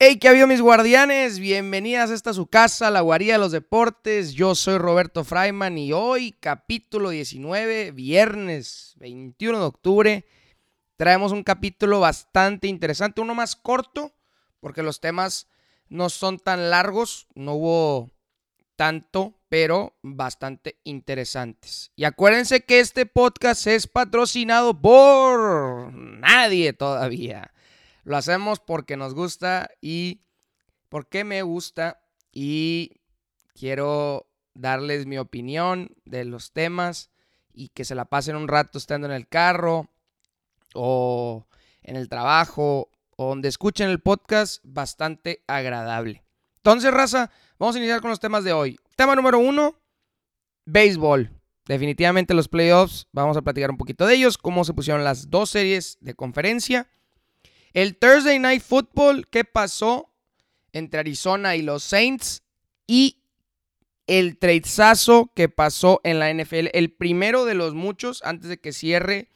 Hey, ¿qué ha habido mis guardianes? Bienvenidas a esta su casa, la guarida de los deportes. Yo soy Roberto Freiman y hoy, capítulo 19, viernes 21 de octubre, traemos un capítulo bastante interesante, uno más corto, porque los temas no son tan largos, no hubo tanto, pero bastante interesantes. Y acuérdense que este podcast es patrocinado por nadie todavía. Lo hacemos porque nos gusta y porque me gusta y quiero darles mi opinión de los temas y que se la pasen un rato estando en el carro o en el trabajo o donde escuchen el podcast bastante agradable. Entonces, raza, vamos a iniciar con los temas de hoy. Tema número uno, béisbol. Definitivamente los playoffs, vamos a platicar un poquito de ellos, cómo se pusieron las dos series de conferencia el Thursday Night Football, ¿qué pasó entre Arizona y los Saints? Y el tradezazo que pasó en la NFL, el primero de los muchos antes de que cierre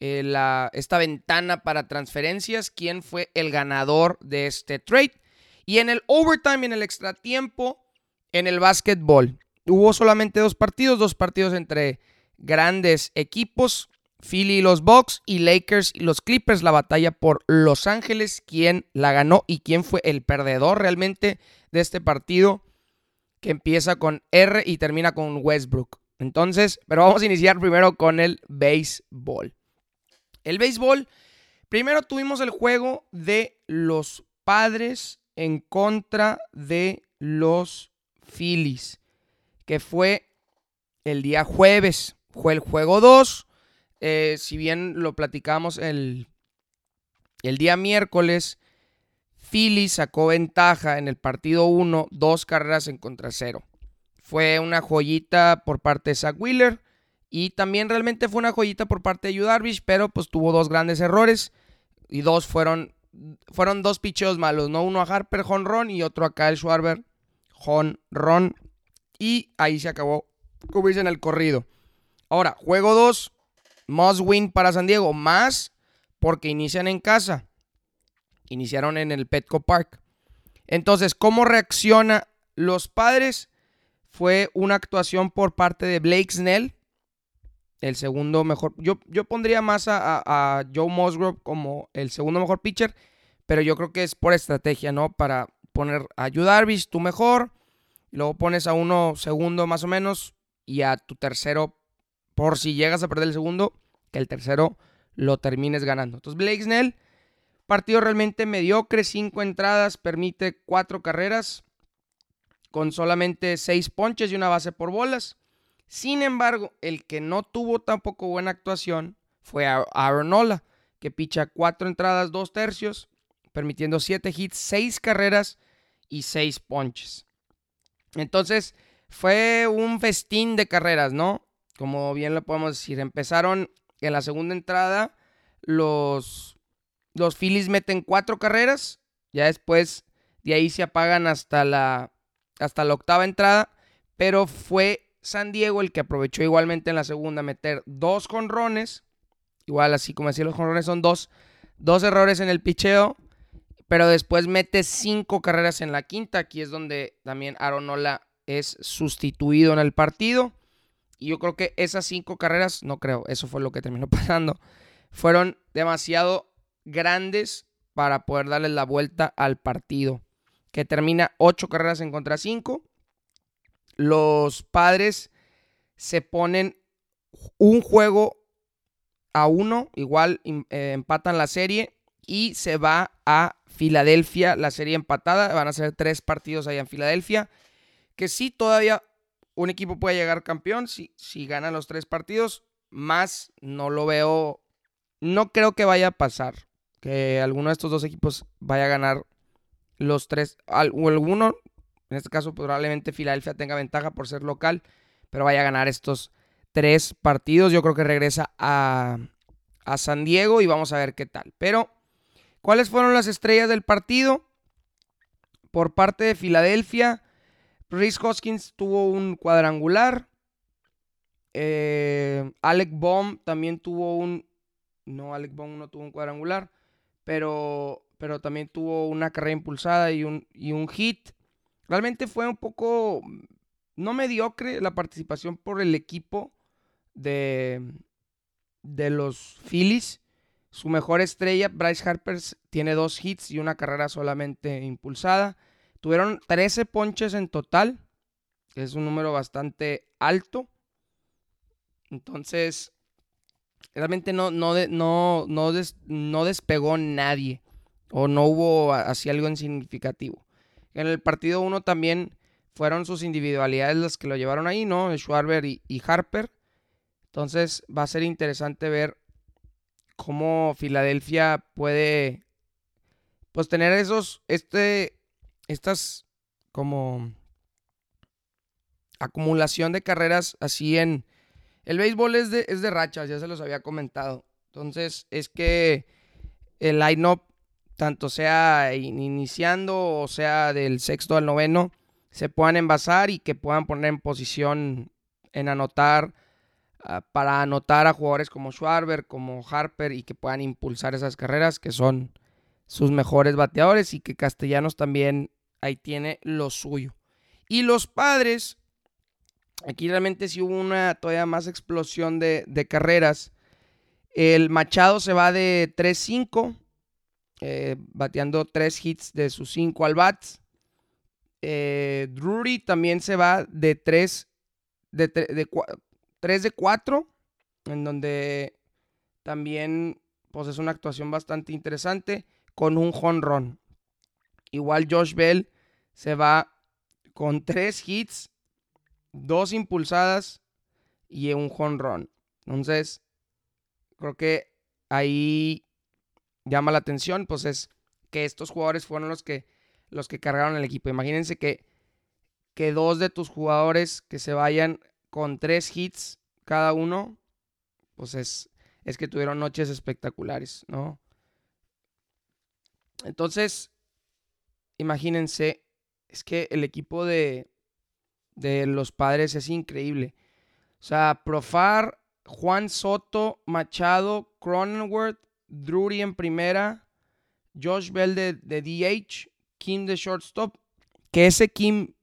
eh, la, esta ventana para transferencias, quién fue el ganador de este trade. Y en el overtime, en el extra tiempo, en el básquetbol, hubo solamente dos partidos, dos partidos entre grandes equipos. Philly y los Bucks y Lakers y los Clippers la batalla por Los Ángeles, quién la ganó y quién fue el perdedor realmente de este partido que empieza con R y termina con Westbrook. Entonces, pero vamos a iniciar primero con el béisbol. El béisbol, primero tuvimos el juego de los padres en contra de los Phillies, que fue el día jueves. Fue el juego 2 eh, si bien lo platicamos el, el día miércoles, Philly sacó ventaja en el partido 1, dos carreras en contra cero. Fue una joyita por parte de Zach Wheeler y también realmente fue una joyita por parte de Darvish, pero pues tuvo dos grandes errores y dos fueron, fueron dos picheos malos, ¿no? Uno a Harper, Ron y otro a Kyle Schwarber, Ron. Y ahí se acabó cubrirse en el corrido. Ahora, juego 2, Must win para San Diego. Más porque inician en casa. Iniciaron en el Petco Park. Entonces, ¿cómo reacciona los padres? Fue una actuación por parte de Blake Snell. El segundo mejor. Yo, yo pondría más a, Joe Musgrove como el segundo mejor pitcher. Pero yo creo que es por estrategia, ¿no? Para poner a Yu tu mejor. Luego pones a uno segundo más o menos. Y a tu tercero por si llegas a perder el segundo, que el tercero lo termines ganando. Entonces, Blake Snell, partido realmente mediocre, cinco entradas, permite cuatro carreras, con solamente seis ponches y una base por bolas. Sin embargo, el que no tuvo tampoco buena actuación fue Aaron Nola, que picha cuatro entradas, dos tercios, permitiendo siete hits, seis carreras y seis ponches. Entonces, fue un festín de carreras, ¿no? Como bien lo podemos decir. Empezaron en la segunda entrada, los, los Phillies meten cuatro carreras, ya después de ahí se apagan hasta la, hasta la octava entrada, pero fue San Diego el que aprovechó igualmente en la segunda meter dos jonrones, igual así como decía los jonrones son dos, dos errores en el picheo, pero después mete cinco carreras en la quinta, aquí es donde también Aronola es sustituido en el partido. Y yo creo que esas cinco carreras, no creo, eso fue lo que terminó pasando, fueron demasiado grandes para poder darle la vuelta al partido, que termina ocho carreras en contra cinco. Los padres se ponen un juego a uno, igual eh, empatan la serie y se va a Filadelfia, la serie empatada, van a ser tres partidos allá en Filadelfia, que sí todavía un equipo puede llegar campeón si, si gana los tres partidos. Más no lo veo. No creo que vaya a pasar. Que alguno de estos dos equipos vaya a ganar los tres. O alguno, en este caso probablemente Filadelfia tenga ventaja por ser local. Pero vaya a ganar estos tres partidos. Yo creo que regresa a, a San Diego y vamos a ver qué tal. Pero, ¿cuáles fueron las estrellas del partido? Por parte de Filadelfia, Rhys Hoskins tuvo un cuadrangular. Eh, Alec Baum también tuvo un. No, Alec Baum no tuvo un cuadrangular. Pero, pero también tuvo una carrera impulsada y un, y un hit. Realmente fue un poco, no mediocre la participación por el equipo de, de los Phillies. Su mejor estrella, Bryce Harper, tiene dos hits y una carrera solamente impulsada. Tuvieron 13 ponches en total, que es un número bastante alto. Entonces, realmente no, no, no, no, no despegó nadie. O no hubo así algo significativo. En el partido 1 también fueron sus individualidades las que lo llevaron ahí, ¿no? Schwarber y Harper. Entonces va a ser interesante ver cómo Filadelfia puede pues tener esos, este, estas como acumulación de carreras así en... El béisbol es de, es de rachas, ya se los había comentado. Entonces es que el line-up, tanto sea iniciando o sea del sexto al noveno, se puedan envasar y que puedan poner en posición en anotar Ah, para anotar a jugadores como Schwarber, como Harper y que puedan impulsar esas carreras que son sus mejores bateadores y que Castellanos también ahí tiene lo suyo. Y los padres, aquí realmente sí hubo una todavía más explosión de, carreras. El Machado se va de 3-5, eh, bateando 3 hits de sus 5 al bats. Eh, Drury también se va de 3, de, de, 3 de 4, en donde también pues es una actuación bastante interesante con un jonrón. Igual Josh Bell se va con 3 hits, 2 impulsadas y un jonrón. Entonces, creo que ahí llama la atención, pues es que estos jugadores fueron los que, los que cargaron el equipo. Imagínense que, que dos de tus jugadores que se vayan con tres hits cada uno, pues es, es que tuvieron noches espectaculares, ¿no? Entonces, imagínense, es que el equipo de, de los padres es increíble. O sea, Profar, Juan Soto, Machado, Cronenworth, Drury en primera, Josh Bell de, de, DH, Kim de shortstop, que ese Kim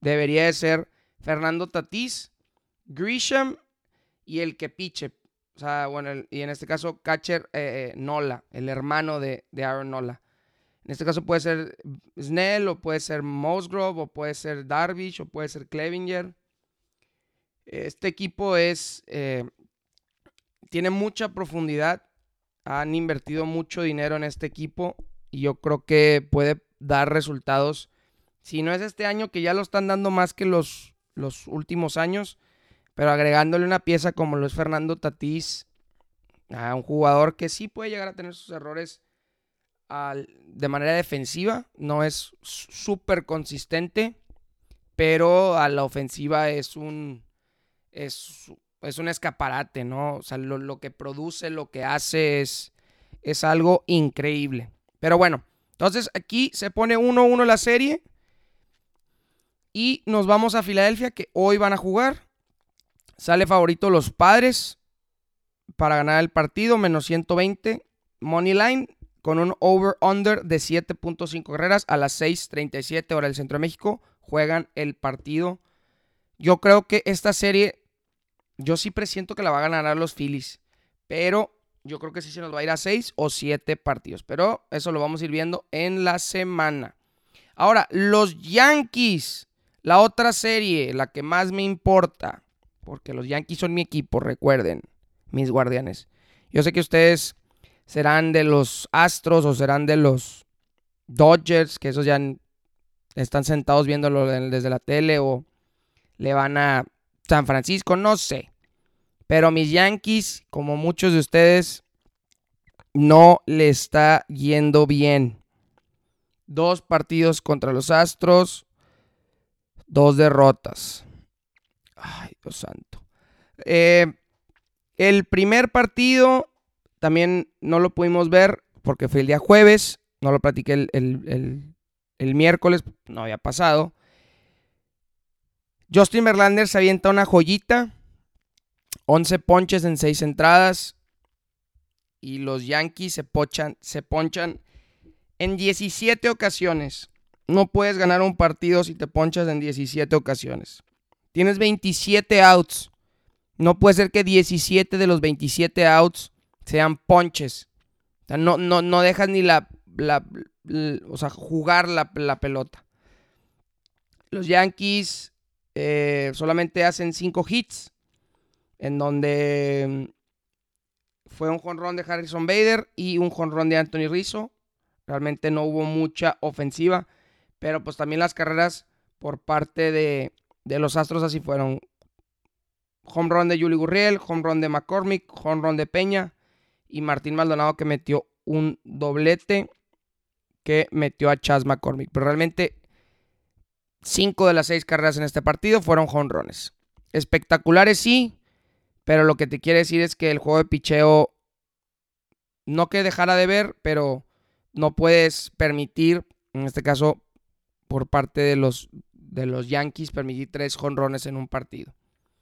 debería de ser Fernando Tatís, Grisham y el que piche. O sea, bueno, y en este caso, catcher eh, eh, Nola, el hermano de, Aaron Nola. En este caso puede ser Snell, o puede ser Mosgrove, o puede ser Darvish, o puede ser Clevinger. Este equipo es. Eh, tiene mucha profundidad. Han invertido mucho dinero en este equipo. Y yo creo que puede dar resultados. Si no es este año, que ya lo están dando más que los, los últimos años pero agregándole una pieza como lo es Fernando Tatís, a un jugador que sí puede llegar a tener sus errores de manera defensiva, no es súper consistente, pero a la ofensiva es un, es, es un escaparate, ¿no? O sea, lo, que produce, lo que hace es, es algo increíble. Pero bueno, entonces aquí se pone 1-1 la serie. Y nos vamos a Filadelfia, que hoy van a jugar. Sale favorito los padres para ganar el partido, menos 120. Money line con un over-under de 7.5 carreras a las 6.37 hora del Centro de México. Juegan el partido. Yo creo que esta serie, yo sí presiento que la va a ganar los Phillies. Pero yo creo que sí se nos va a ir a 6 o 7 partidos. Pero eso lo vamos a ir viendo en la semana. Ahora, los Yankees. La otra serie, la que más me importa porque los Yankees son mi equipo, recuerden, mis guardianes. Yo sé que ustedes serán de los Astros o serán de los Dodgers, que esos ya están sentados viéndolo desde la tele o le van a San Francisco, no sé. Pero mis Yankees, como muchos de ustedes, no le está yendo bien. Dos partidos contra los Astros, dos derrotas. Ay, Dios santo. Eh, el primer partido también no lo pudimos ver porque fue el día jueves. No lo platiqué el, el miércoles, no había pasado. Justin Verlander se avienta una joyita. 11 ponches en 6 entradas. Y los Yankees se, se ponchan En 17 ocasiones. No puedes ganar un partido si te ponchas en 17 ocasiones. Tienes 27 outs. No puede ser que 17 de los 27 outs sean ponches. No, no, no dejas ni la, o sea, jugar la, pelota. Los Yankees eh, solamente hacen 5 hits. En donde mm, fue un jonrón de Harrison Bader y un jonrón de Anthony Rizzo. Realmente no hubo mucha ofensiva. Pero pues también las carreras por parte de, de los Astros así fueron. Home run de Juli Gurriel, home run de McCormick, home run de Peña y Martín Maldonado que metió un doblete que metió a Chas McCormick. Pero realmente cinco de las seis carreras en este partido fueron runs. Espectaculares sí, pero lo que te quiere decir es que el juego de picheo no que dejara de ver, pero no puedes permitir, en este caso, por parte de los, de los Yankees, permitir tres jonrones en un partido.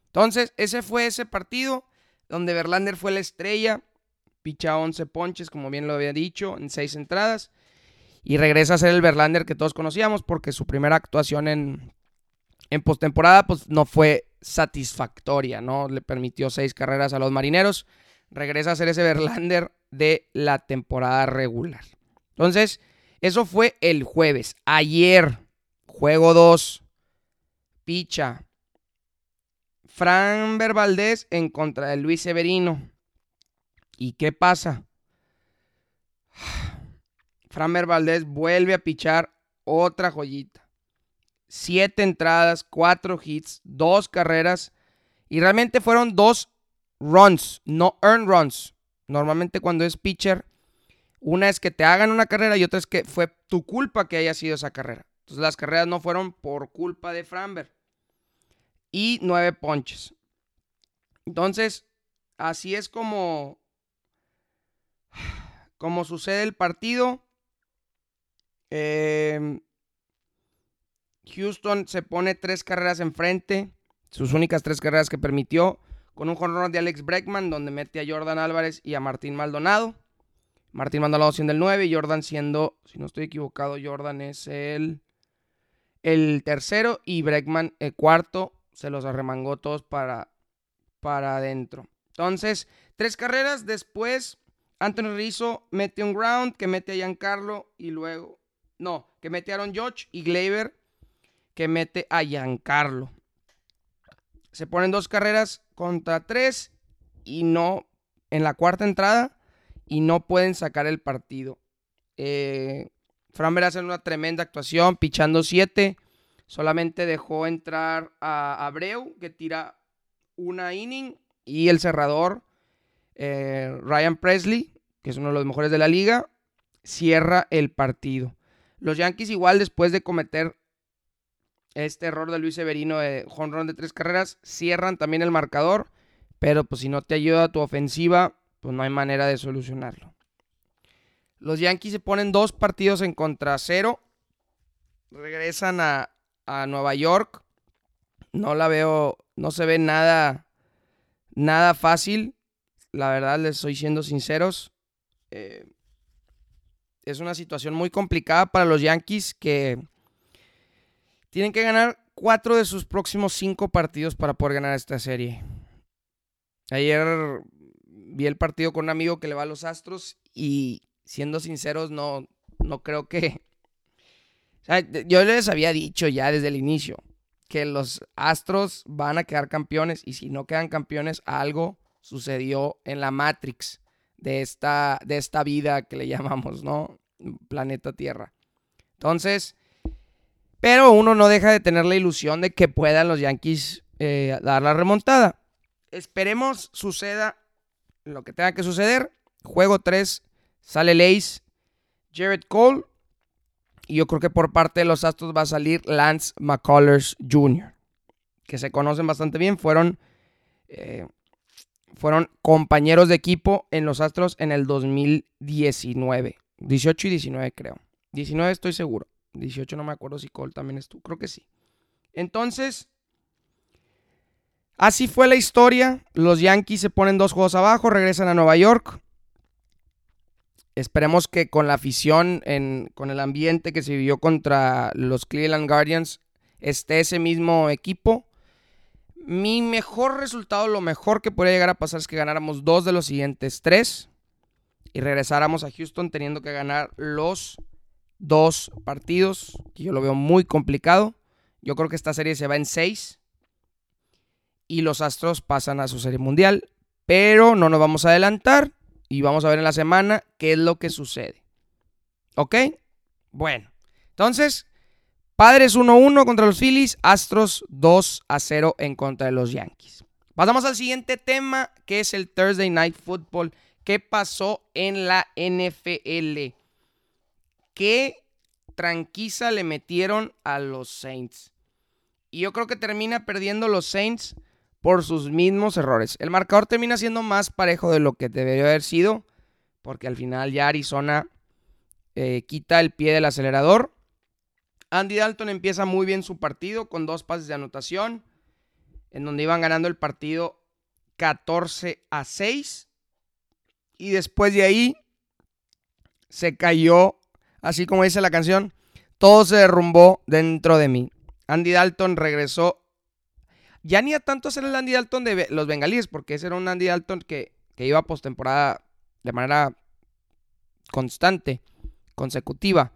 Entonces, ese fue ese partido donde Verlander fue la estrella, picha 11 ponches, como bien lo había dicho, en seis entradas, y regresa a ser el Verlander que todos conocíamos, porque su primera actuación en, en postemporada pues, no fue satisfactoria, ¿no? Le permitió seis carreras a los marineros. Regresa a ser ese Verlander de la temporada regular. Entonces, eso fue el jueves. Ayer, juego 2, picha. Fran Valdés en contra de Luis Severino. ¿Y qué pasa? Fran Valdés vuelve a pichar otra joyita. Siete entradas, cuatro hits, dos carreras. Y realmente fueron dos runs, no earn runs. Normalmente cuando es pitcher una es que te hagan una carrera y otra es que fue tu culpa que haya sido esa carrera. Entonces las carreras no fueron por culpa de Framber. Y nueve ponches. Entonces, así es como, como sucede el partido. Em, Houston se pone tres carreras enfrente. Sus únicas tres carreras que permitió. Con un jonrón de Alex Breckman, donde mete a Jordan Álvarez y a Martín Maldonado. Martín Maldonado siendo el 9 y Jordan siendo, si no estoy equivocado, Jordan es el, el tercero y Breckman el cuarto. Se los arremangó todos para, para adentro. Entonces, tres carreras. Después, Anthony Rizzo mete un ground que mete a Giancarlo y luego, no, que mete a Aaron Judge y Gleyber que mete a Giancarlo. Se ponen dos carreras contra tres y no en la cuarta entrada y no pueden sacar el partido. Eh, Framber hace una tremenda actuación, pichando 7. Solamente dejó entrar a Abreu, que tira una inning. Y el cerrador, eh, Ryan Presley, que es uno de los mejores de la liga, cierra el partido. Los Yankees, igual después de cometer este error de Luis Severino de jonrón de tres carreras, cierran también el marcador. Pero pues si no te ayuda tu ofensiva, pues no hay manera de solucionarlo. Los Yankees se ponen dos partidos en contra cero. Regresan a, Nueva York. No la veo, no se ve nada, nada fácil. La verdad, les estoy siendo sinceros. Eh, es una situación muy complicada para los Yankees que tienen que ganar cuatro de sus próximos cinco partidos para poder ganar esta serie. Ayer vi el partido con un amigo que le va a los Astros y siendo sinceros, no, no creo que... yo les había dicho ya desde el inicio que los Astros van a quedar campeones y si no quedan campeones, algo sucedió en la Matrix de esta, de esta vida que le llamamos, ¿no? Planeta Tierra. Entonces, pero uno no deja de tener la ilusión de que puedan los Yankees eh, dar la remontada. Esperemos suceda lo que tenga que suceder. Juego 3, sale Lace, Jared Cole. Y yo creo que por parte de los Astros va a salir Lance McCullers Jr., que se conocen bastante bien. Fueron, eh, fueron compañeros de equipo en los Astros en el 2019. 18 y 19 creo. 19 estoy seguro. 18 no me acuerdo si Cole también estuvo. Creo que sí. Entonces, Así fue la historia. Los Yankees se ponen dos juegos abajo, regresan a Nueva York. Esperemos que con la afición, con el ambiente que se vivió contra los Cleveland Guardians, esté ese mismo equipo. Mi mejor resultado, lo mejor que podría llegar a pasar es que ganáramos dos de los siguientes tres y regresáramos a Houston teniendo que ganar los dos partidos, que yo lo veo muy complicado. Yo creo que esta serie se va en seis y los Astros pasan a su serie mundial, pero no nos vamos a adelantar y vamos a ver en la semana qué es lo que sucede. ¿Ok? Bueno, entonces, Padres 1-1 contra los Phillies, Astros 2-0 en contra de los Yankees. Pasamos al siguiente tema, que es el Thursday Night Football. ¿Qué pasó en la NFL? ¿Qué tranquiza le metieron a los Saints? Y yo creo que termina perdiendo los Saints por sus mismos errores. El marcador termina siendo más parejo de lo que debería haber sido, porque al final ya Arizona eh, quita el pie del acelerador. Andy Dalton empieza muy bien su partido con dos pases de anotación, en donde iban ganando el partido 14 a 6. Y después de ahí se cayó, así como dice la canción, todo se derrumbó dentro de mí. Andy Dalton regresó ya ni a tanto ser el Andy Dalton de los bengalíes, porque ese era un Andy Dalton que, que iba postemporada de manera constante, consecutiva.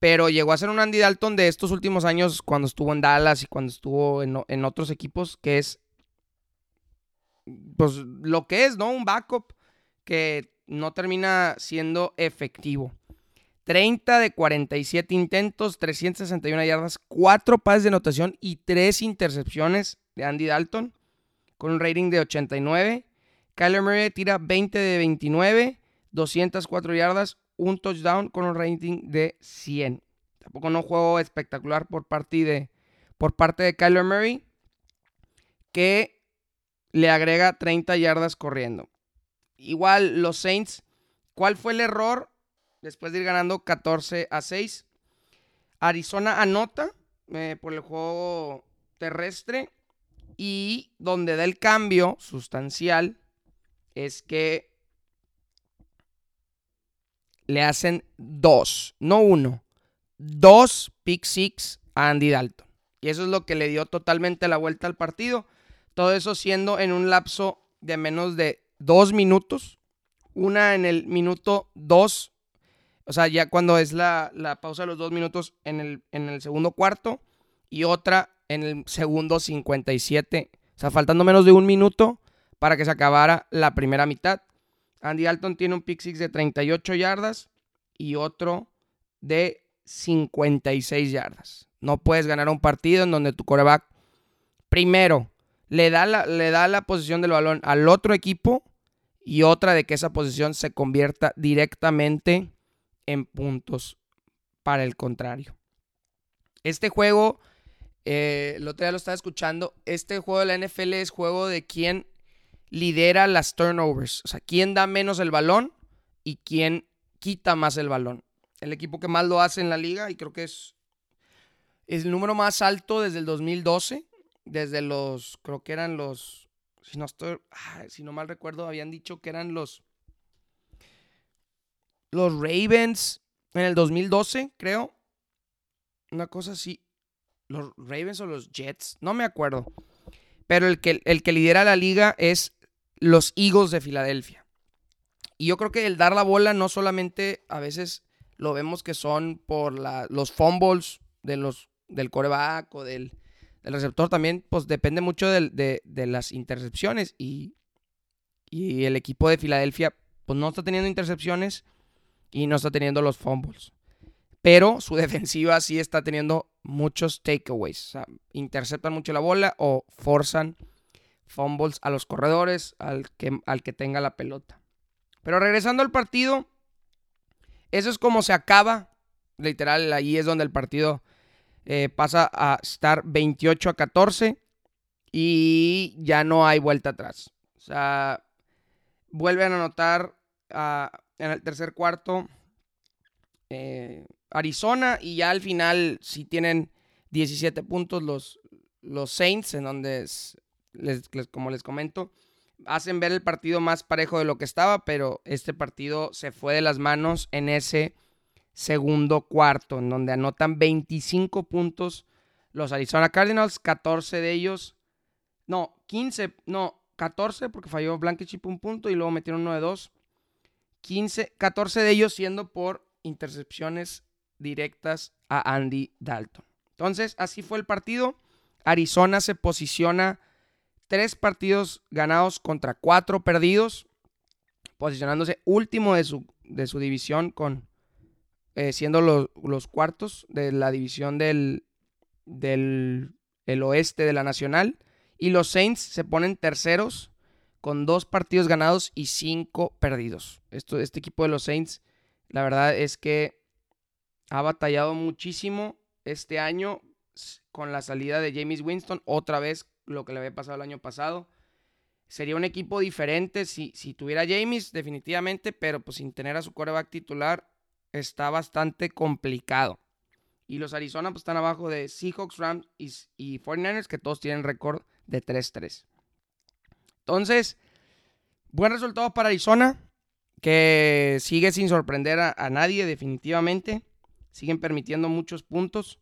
Pero llegó a ser un Andy Dalton de estos últimos años cuando estuvo en Dallas y cuando estuvo en, otros equipos, que es pues lo que es, ¿no? Un backup que no termina siendo efectivo. 30 de 47 intentos, 361 yardas, 4 pases de anotación y 3 intercepciones de Andy Dalton con un rating de 89. Kyler Murray tira 20 de 29, 204 yardas, un touchdown con un rating de 100. Tampoco no juego espectacular por parte de, por parte de Kyler Murray, que le agrega 30 yardas corriendo. Igual los Saints, ¿cuál fue el error? después de ir ganando 14 a 6. Arizona anota eh, por el juego terrestre y donde da el cambio sustancial es que le hacen dos, no uno, dos pick six a Andy Dalton. Y eso es lo que le dio totalmente la vuelta al partido. Todo eso siendo en un lapso de menos de dos minutos. Una en el minuto dos o sea, ya cuando es la, pausa de los dos minutos en el, en el segundo cuarto y otra en el segundo 57. O sea, faltando menos de un minuto para que se acabara la primera mitad. Andy Dalton tiene un pick six de 38 yardas y otro de 56 yardas. No puedes ganar un partido en donde tu coreback primero le da la, le da la posición del balón al otro equipo y otra de que esa posición se convierta directamente en puntos para el contrario. Este juego, eh, el otro día lo estaba escuchando, este juego de la NFL es juego de quién lidera las turnovers, o sea, quién da menos el balón y quién quita más el balón. El equipo que más lo hace en la liga y creo que es, es el número más alto desde el 2012, desde los, creo que eran los, si no, estoy, si no mal recuerdo, habían dicho que eran los los Ravens en el 2012, creo. Una cosa así. Los Ravens o los Jets, no me acuerdo. Pero el que, el que lidera la liga es los Eagles de Filadelfia. Y yo creo que el dar la bola no solamente a veces lo vemos que son por los fumbles de los, del coreback o del, receptor, también pues depende mucho de, las intercepciones. Y, y el equipo de Filadelfia pues no está teniendo intercepciones y no está teniendo los fumbles. Pero su defensiva sí está teniendo muchos takeaways. O sea, interceptan mucho la bola o forzan fumbles a los corredores, al que, al que tenga la pelota. Pero regresando al partido, eso es como se acaba. Literal, ahí es donde el partido eh, pasa a estar 28 a 14 y ya no hay vuelta atrás. O sea, vuelven a anotar a en el tercer cuarto eh, Arizona y ya al final sí tienen 17 puntos los, los Saints, en donde, como les comento, hacen ver el partido más parejo de lo que estaba, pero este partido se fue de las manos en ese segundo cuarto, en donde anotan 25 puntos los Arizona Cardinals, 14 de ellos, no, 15, no, 14 porque falló Blankenship un punto y luego metieron uno de dos. 15, 14 de ellos siendo por intercepciones directas a Andy Dalton. Entonces, así fue el partido. Arizona se posiciona tres partidos ganados contra cuatro perdidos, posicionándose último de su, de su división con eh, siendo los, cuartos de la división del, del oeste de la Nacional. Y los Saints se ponen terceros con dos partidos ganados y cinco perdidos. Esto, este equipo de los Saints, la verdad es que ha batallado muchísimo este año con la salida de James Winston, otra vez lo que le había pasado el año pasado. Sería un equipo diferente si, si tuviera James, definitivamente, pero pues sin tener a su coreback titular está bastante complicado. Y los Arizona pues, están abajo de Seahawks, Rams y, y 49ers, que todos tienen récord de 3-3. Entonces, buen resultado para Arizona, que sigue sin sorprender a, nadie definitivamente. Siguen permitiendo muchos puntos.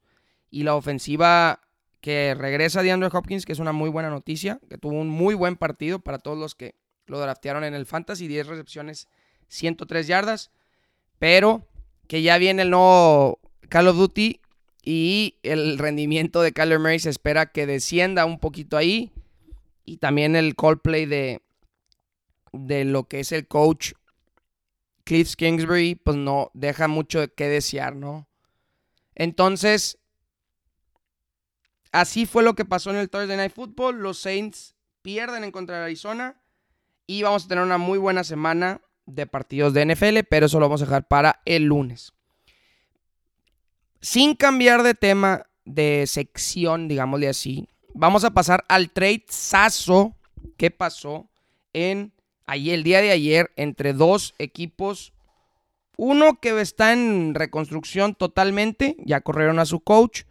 Y la ofensiva que regresa de Andrew Hopkins, que es una muy buena noticia, que tuvo un muy buen partido para todos los que lo draftearon en el Fantasy, 10 recepciones, 103 yardas, pero que ya viene el nuevo Call of Duty y el rendimiento de Kyler Murray se espera que descienda un poquito ahí y también el Coldplay de, de lo que es el coach Cliff Kingsbury, pues no deja mucho qué desear, ¿no? Entonces, así fue lo que pasó en el Thursday Night Football. Los Saints pierden en contra de Arizona y vamos a tener una muy buena semana de partidos de NFL, pero eso lo vamos a dejar para el lunes. Sin cambiar de tema, de sección, digámosle así, vamos a pasar al trade que pasó en ayer, el día de ayer entre dos equipos. Uno que está en reconstrucción totalmente, ya corrieron a su coach.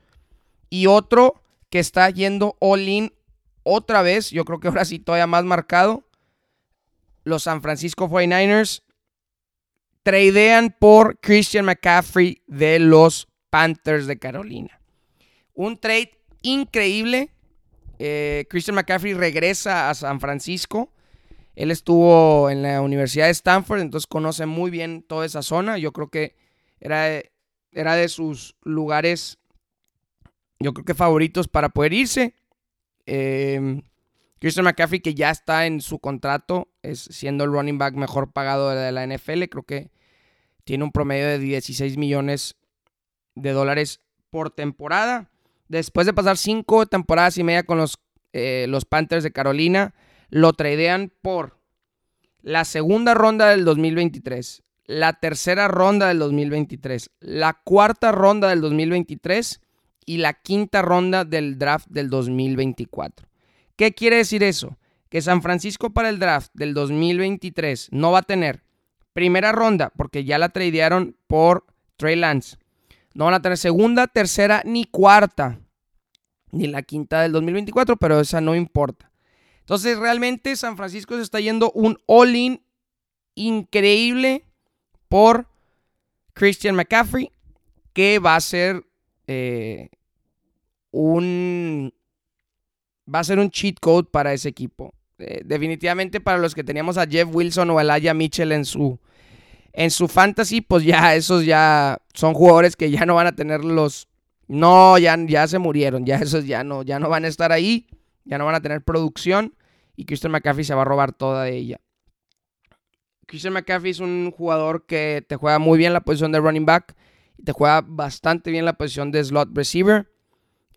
Y otro que está yendo all in otra vez, yo creo que ahora sí todavía más marcado. Los San Francisco 49ers tradean por Christian McCaffrey de los Panthers de Carolina. Un trade increíble eh, Christian McCaffrey regresa a San Francisco. Él estuvo en la Universidad de Stanford, entonces conoce muy bien toda esa zona. Yo creo que era era de sus lugares, yo creo que favoritos para poder irse. Em, Christian McCaffrey, que ya está en su contrato, es siendo el running back mejor pagado de la NFL. Creo que tiene un promedio de 16 millones de dólares por temporada. Después de pasar cinco temporadas y media con los, eh, los Panthers de Carolina, lo tradean por la segunda ronda del 2023, la tercera ronda del 2023, la cuarta ronda del 2023 y la quinta ronda del draft del 2024. ¿Qué quiere decir eso? Que San Francisco para el draft del 2023 no va a tener primera ronda porque ya la tradearon por Trey Lance. No van a tener segunda, tercera ni cuarta. Ni la quinta del 2024, pero esa no importa. Entonces, realmente San Francisco se está yendo un all-in increíble por Christian McCaffrey, que va a ser eh, un va a ser un cheat code para ese equipo. Eh, definitivamente para los que teníamos a Jeff Wilson o a Elijah Mitchell en su en su fantasy, pues ya esos ya son jugadores que ya no van a tener los... No, ya, ya se murieron, ya esos ya no, ya no van a estar ahí, ya no van a tener producción y Christian McCaffrey se va a robar toda ella. Christian McCaffrey es un jugador que te juega muy bien la posición de running back te juega bastante bien la posición de slot receiver,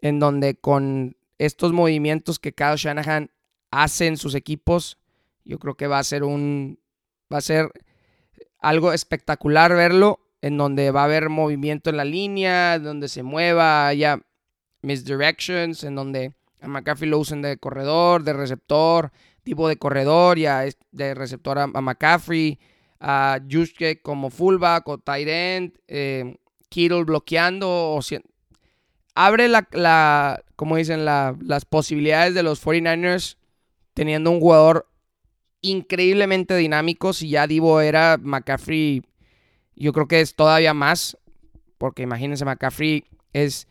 en donde con estos movimientos que Kyle Shanahan hace en sus equipos, yo creo que va a ser un va a ser algo espectacular verlo, en donde va a haber movimiento en la línea, donde se mueva, haya misdirections, en donde a McCaffrey lo usen de corredor, de receptor, tipo de corredor, ya de receptor a, McCaffrey, a Juszczyk como fullback o tight end, eh, Kittle bloqueando, abre la, como dicen, las posibilidades de los 49ers teniendo un jugador increíblemente dinámicos y ya Divo era McCaffrey, yo creo que es todavía más, porque imagínense, McCaffrey es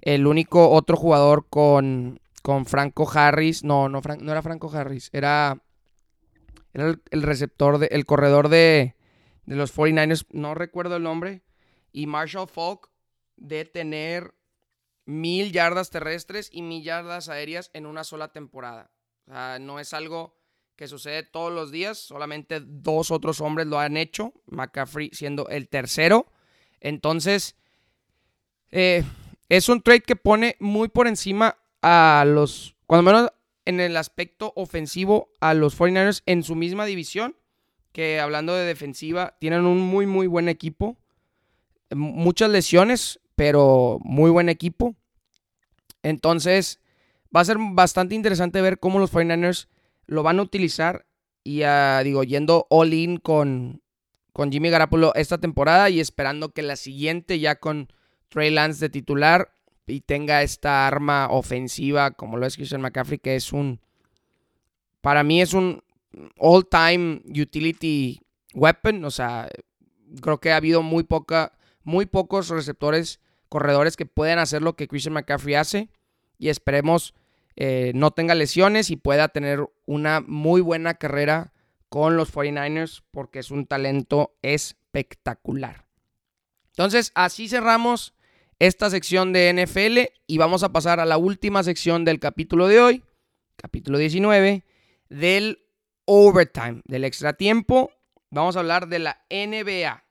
el único otro jugador con, con Franco Harris, no, no, no era Franco Harris, era, era el, receptor, de, el corredor de, de los 49ers, no recuerdo el nombre, y Marshall Falk de tener mil yardas terrestres y mil yardas aéreas en una sola temporada. O sea, no es algo que sucede todos los días, solamente dos otros hombres lo han hecho, McCaffrey siendo el tercero. Entonces, eh, es un trade que pone muy por encima a los, cuando menos en el aspecto ofensivo, a los 49ers en su misma división, que hablando de defensiva, tienen un muy, muy buen equipo. Muchas lesiones, pero muy buen equipo. Entonces, va a ser bastante interesante ver cómo los 49ers lo van a utilizar. Y digo, yendo all in con, con Jimmy Garapolo esta temporada y esperando que la siguiente ya con Trey Lance de titular y tenga esta arma ofensiva como lo es Christian McCaffrey, que es un, para mí es un all-time utility weapon. O sea, creo que ha habido muy, poca, muy pocos receptores, corredores que pueden hacer lo que Christian McCaffrey hace. Y esperemos eh, no tenga lesiones y pueda tener una muy buena carrera con los 49ers porque es un talento espectacular. Entonces, así cerramos esta sección de NFL y vamos a pasar a la última sección del capítulo de hoy, capítulo 19, del overtime, del extra tiempo. Vamos a hablar de la NBA.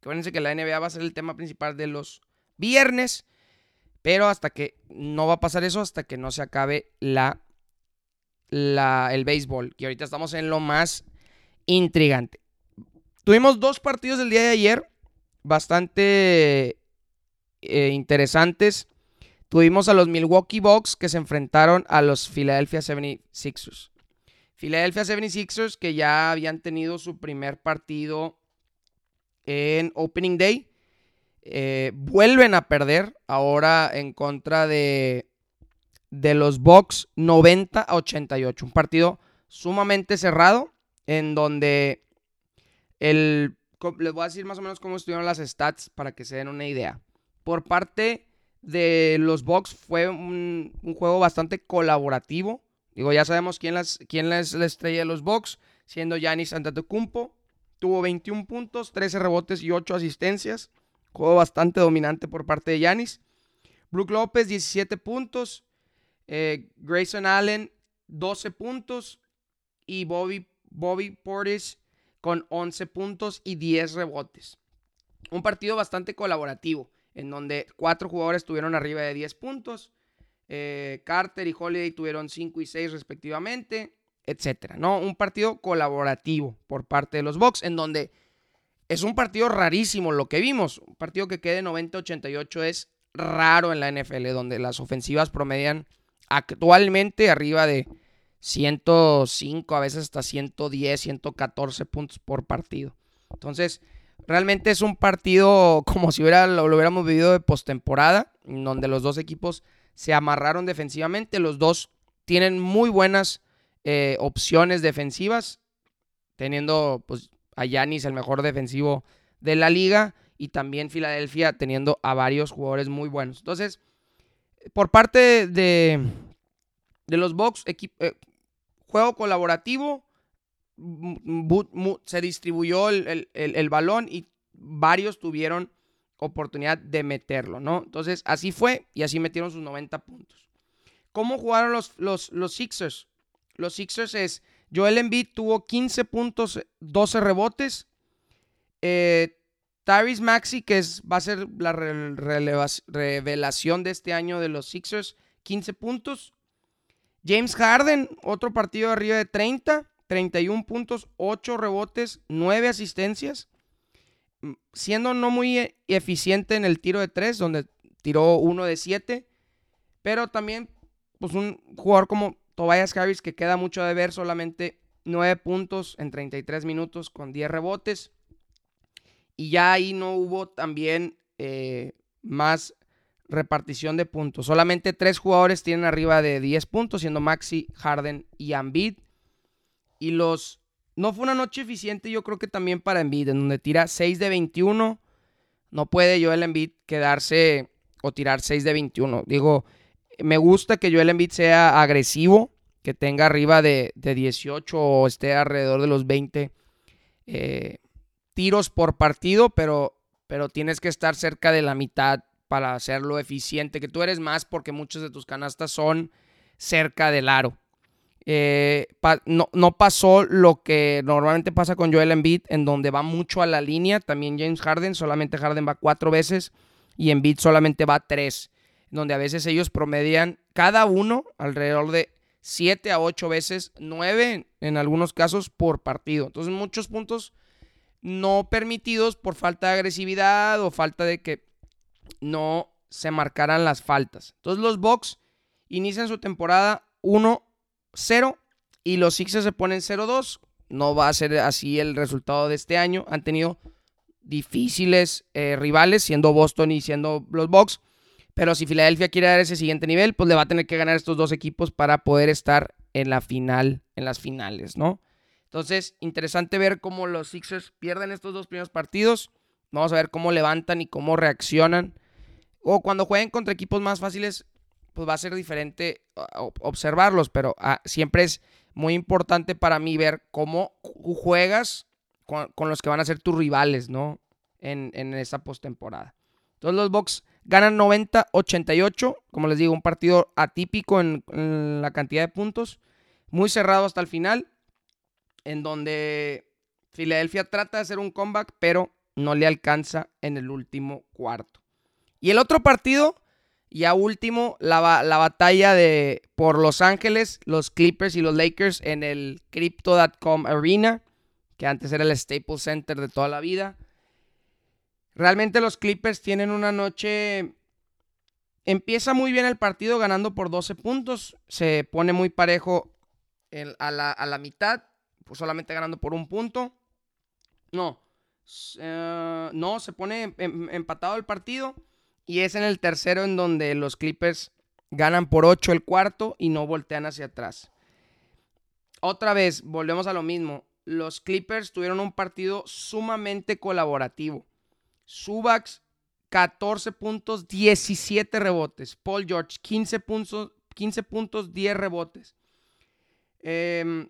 Acuérdense que la NBA va a ser el tema principal de los viernes. Pero hasta que no va a pasar eso, hasta que no se acabe la, el béisbol. Y ahorita estamos en lo más intrigante. Tuvimos dos partidos del día de ayer, bastante eh, interesantes. Tuvimos a los Milwaukee Bucks que se enfrentaron a los Philadelphia 76ers. Philadelphia 76ers que ya habían tenido su primer partido en Opening Day eh, vuelven a perder ahora en contra de, de los Bucks 90 a 88. Un partido sumamente cerrado en donde el... Les voy a decir más o menos cómo estuvieron las stats para que se den una idea. Por parte de los Bucks fue un, juego bastante colaborativo. Digo, ya sabemos quién, las, quién es la estrella de los Bucks, siendo Giannis Antetokounmpo. Tuvo 21 puntos, 13 rebotes y 8 asistencias. Juego bastante dominante por parte de Yanis. Brook López, 17 puntos. Eh, Grayson Allen, 12 puntos. Y Bobby, Bobby Portis con 11 puntos y 10 rebotes. Un partido bastante colaborativo, en donde cuatro jugadores tuvieron arriba de 10 puntos. Eh, Carter y Holiday tuvieron 5 y 6 respectivamente, etcétera, ¿no? Un partido colaborativo por parte de los Bucks, en donde es un partido rarísimo lo que vimos. Un partido que quede 90-88 es raro en la NFL, donde las ofensivas promedian actualmente arriba de 105, a veces hasta 110, 114 puntos por partido. Entonces, realmente es un partido como si hubiera, lo, hubiéramos vivido de postemporada, donde los dos equipos se amarraron defensivamente. Los dos tienen muy buenas eh, opciones defensivas, teniendo pues a Yanis, el mejor defensivo de la liga, y también Filadelfia teniendo a varios jugadores muy buenos. Entonces, por parte de, de los Bucks, eh, juego colaborativo, se distribuyó el, balón y varios tuvieron oportunidad de meterlo, ¿no? Entonces, así fue y así metieron sus 90 puntos. ¿Cómo jugaron los, los, los Sixers? Los Sixers es Joel Embiid tuvo 15 puntos, 12 rebotes. Eh, Maxi, que es, va a ser la revelación de este año de los Sixers, 15 puntos. James Harden, otro partido arriba de 30, 31 puntos, 8 rebotes, 9 asistencias. Mm, siendo no muy eficiente en el tiro de 3, donde tiró uno de 7. Pero también, pues un jugador como Tobias Harris que queda mucho de ver, solamente 9 puntos en 33 minutos con 10 rebotes. Y ya ahí no hubo también eh, más repartición de puntos. Solamente tres jugadores tienen arriba de 10 puntos, siendo Maxi, Harden y Ambid. Y los no fue una noche eficiente, yo creo que también para Embiid, en donde tira 6 de 21. No puede Joel Embiid quedarse o tirar 6 de 21. Digo, me gusta que Joel Embiid sea agresivo, que tenga arriba de, 18 o esté alrededor de los 20 eh, tiros por partido, pero, pero tienes que estar cerca de la mitad para hacerlo eficiente, que tú eres más porque muchas de tus canastas son cerca del aro. Eh, no, no, pasó lo que normalmente pasa con Joel Embiid, en donde va mucho a la línea. También James Harden, solamente Harden va cuatro veces y Embiid solamente va tres. Donde a veces ellos promedian cada uno alrededor de siete a ocho veces, nueve en algunos casos por partido. Entonces, muchos puntos no permitidos por falta de agresividad o falta de que no se marcaran las faltas. Entonces, los Bucks inician su temporada 1 0 y los Sixers se ponen 0-2. No va a ser así el resultado de este año. Han tenido difíciles eh, rivales, siendo Boston y siendo los Bucks. Pero si Filadelfia quiere dar ese siguiente nivel, pues le va a tener que ganar estos dos equipos para poder estar en la final, en las finales, ¿no? Entonces, interesante ver cómo los Sixers pierden estos dos primeros partidos. Vamos a ver cómo levantan y cómo reaccionan. O cuando jueguen contra equipos más fáciles, pues va a ser diferente observarlos, pero ah, siempre es muy importante para mí ver cómo juegas con, los que van a ser tus rivales, ¿no? En, en esta postemporada. Entonces los Bucks ganan 90-88, como les digo, un partido atípico en, en, la cantidad de puntos, muy cerrado hasta el final, en donde Filadelfia trata de hacer un comeback, pero no le alcanza en el último cuarto. Y el otro partido y a último, la, batalla de por Los Ángeles, los Clippers y los Lakers en el Crypto.com Arena, que antes era el Staples Center de toda la vida. Realmente los Clippers tienen una noche... Empieza muy bien el partido ganando por 12 puntos. Se pone muy parejo a, la, mitad, pues solamente ganando por un punto. No, eh, no, se pone em, em, empatado el partido. Y es en el tercero en donde los Clippers ganan por 8 el cuarto y no voltean hacia atrás. Otra vez, volvemos a lo mismo. Los Clippers tuvieron un partido sumamente colaborativo. Subax, 14 puntos, 17 rebotes. Paul George, 15 puntos, 15 puntos 10 rebotes. Eh,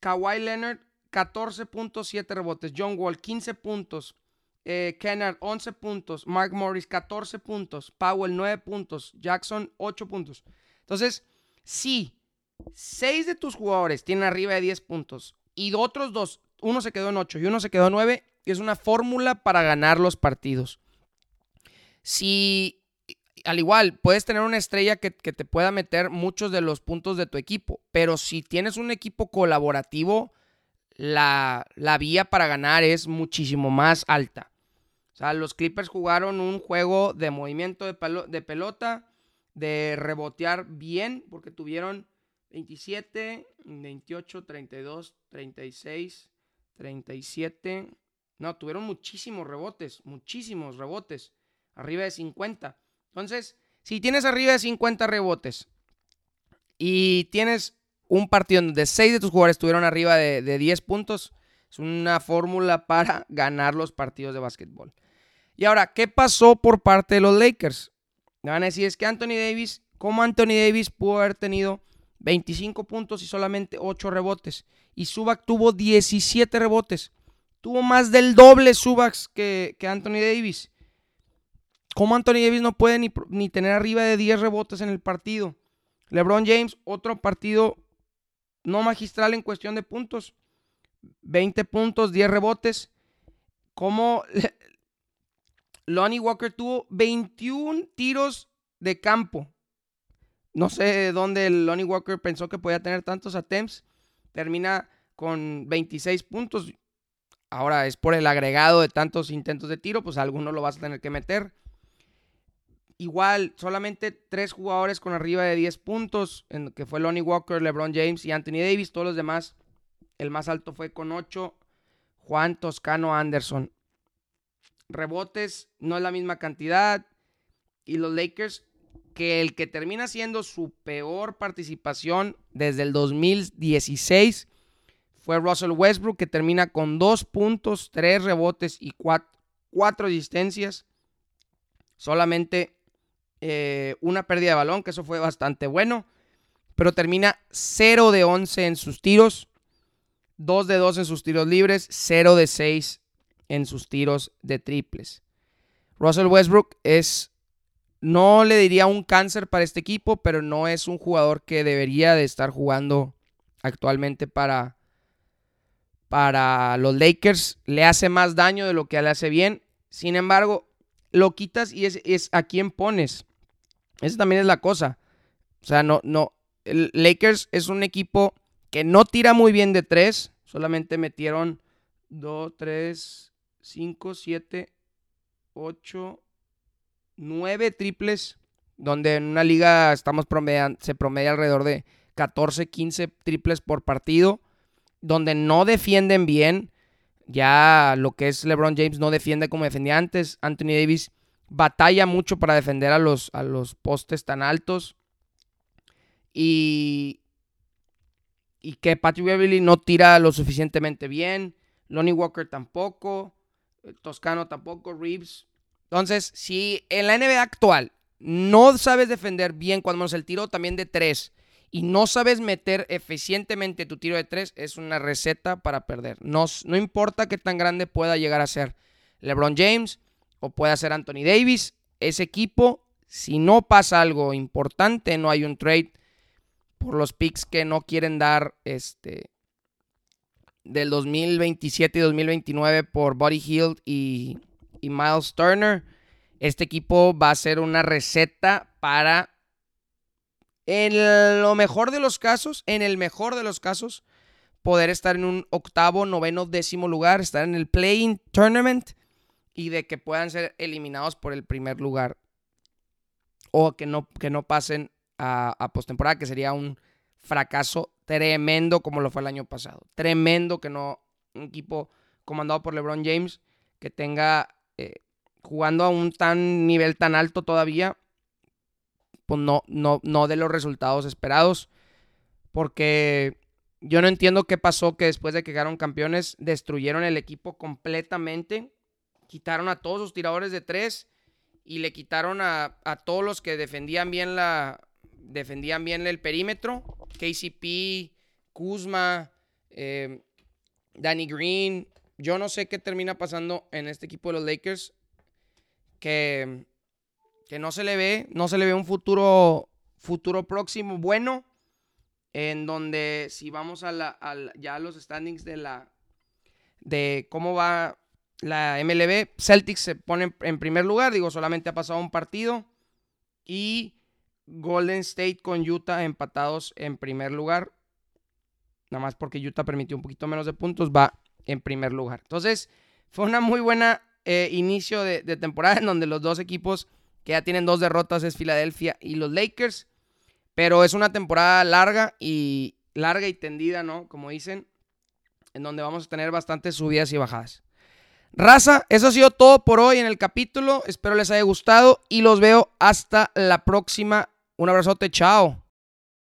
Kawhi Leonard, 14 puntos, 7 rebotes. John Wall, 15 puntos, eh, Kennard 11 puntos, Mark Morris 14 puntos, Powell 9 puntos, Jackson 8 puntos. Entonces, si 6 de tus jugadores tienen arriba de 10 puntos y otros dos, uno se quedó en 8 y uno se quedó en 9, es una fórmula para ganar los partidos. Si, al igual, puedes tener una estrella que, te pueda meter muchos de los puntos de tu equipo, pero si tienes un equipo colaborativo, la, la vía para ganar es muchísimo más alta. O sea, los Clippers jugaron un juego de movimiento de, de pelota, de rebotear bien, porque tuvieron 27, 28, 32, 36, 37. No, tuvieron muchísimos rebotes, muchísimos rebotes, arriba de 50. Entonces, si tienes arriba de 50 rebotes y tienes un partido donde 6 de tus jugadores estuvieron arriba de, de 10 puntos, es una fórmula para ganar los partidos de básquetbol. Y ahora, ¿qué pasó por parte de los Lakers? Me van a decir, es que Anthony Davis, ¿cómo Anthony Davis pudo haber tenido 25 puntos y solamente 8 rebotes? Y Subac tuvo 17 rebotes. Tuvo más del doble Subac que, Anthony Davis. ¿Cómo Anthony Davis no puede ni, ni tener arriba de 10 rebotes en el partido? LeBron James, otro partido no magistral en cuestión de puntos. 20 puntos, 10 rebotes. ¿Cómo Lonnie Walker tuvo 21 tiros de campo. No sé dónde Lonnie Walker pensó que podía tener tantos attempts. Termina con 26 puntos. Ahora es por el agregado de tantos intentos de tiro, pues alguno lo vas a tener que meter. Igual, solamente tres jugadores con arriba de 10 puntos, en que fue Lonnie Walker, LeBron James y Anthony Davis. Todos los demás, el más alto fue con 8, Juan Toscano Anderson rebotes no es la misma cantidad. Y los Lakers, que el que termina siendo su peor participación desde el 2016 fue Russell Westbrook, que termina con dos puntos, tres rebotes y cuatro, asistencias. Solamente eh, una pérdida de balón, que eso fue bastante bueno. Pero termina 0 de 11 en sus tiros, 2 de 2 en sus tiros libres, 0 de 6 en sus tiros de triples. Russell Westbrook es, no le diría un cáncer para este equipo, pero no es un jugador que debería de estar jugando actualmente para, para los Lakers. Le hace más daño de lo que le hace bien. Sin embargo, lo quitas y es, a quién pones. Esa también es la cosa. O sea, no, no. Lakers es un equipo que no tira muy bien de tres. Solamente metieron 2, 3, 5, 7, 8, 9 triples. Donde en una liga estamos se promedia alrededor de 14, 15 triples por partido, donde no defienden bien. Ya lo que es LeBron James no defiende como defendía antes. Anthony Davis batalla mucho para defender a los, a los postes tan altos. Y, y que Patrick Beverly no tira lo suficientemente bien. Lonnie Walker tampoco. Toscano tampoco. Reeves. Entonces, si en la NBA actual no sabes defender bien cuando menos el tiro también de tres y no sabes meter eficientemente tu tiro de tres, es una receta para perder. No, no importa qué tan grande pueda llegar a ser LeBron James o pueda ser Anthony Davis, ese equipo, si no pasa algo importante, no hay un trade por los picks que no quieren dar este del 2027 y 2029 por Buddy Hield y, y Miles Turner. Este equipo va a ser una receta para en lo mejor de los casos, en el mejor de los casos, poder estar en un octavo, noveno, décimo lugar, estar en el playing tournament y de que puedan ser eliminados por el primer lugar o que no, que no pasen a, postemporada, que sería un fracaso tremendo como lo fue el año pasado. Tremendo que no un equipo comandado por LeBron James que tenga eh, jugando a un tan nivel tan alto todavía pues no, no, no de los resultados esperados. Porque yo no entiendo qué pasó que después de que quedaron campeones destruyeron el equipo completamente. Quitaron a todos sus tiradores de tres y le quitaron a, todos los que defendían bien la defendían bien el perímetro. KCP, Kuzma, eh, Danny Green. Yo no sé qué termina pasando en este equipo de los Lakers. Que que no se le ve, no se le ve un futuro, futuro próximo bueno, en donde si vamos a, la, ya a los standings de la, de cómo va la MLB, Celtics se pone en primer lugar, digo, solamente ha pasado un partido, y Golden State con Utah empatados en primer lugar, nada más porque Utah permitió un poquito menos de puntos, va en primer lugar. Entonces, fue una muy buena eh, inicio de, de temporada en donde los dos equipos que ya tienen dos derrotas, es Filadelfia y los Lakers. Pero es una temporada larga y larga y tendida, ¿no? Como dicen, en donde vamos a tener bastantes subidas y bajadas. Raza, eso ha sido todo por hoy en el capítulo. Espero les haya gustado y los veo hasta la próxima. Un abrazote, chao.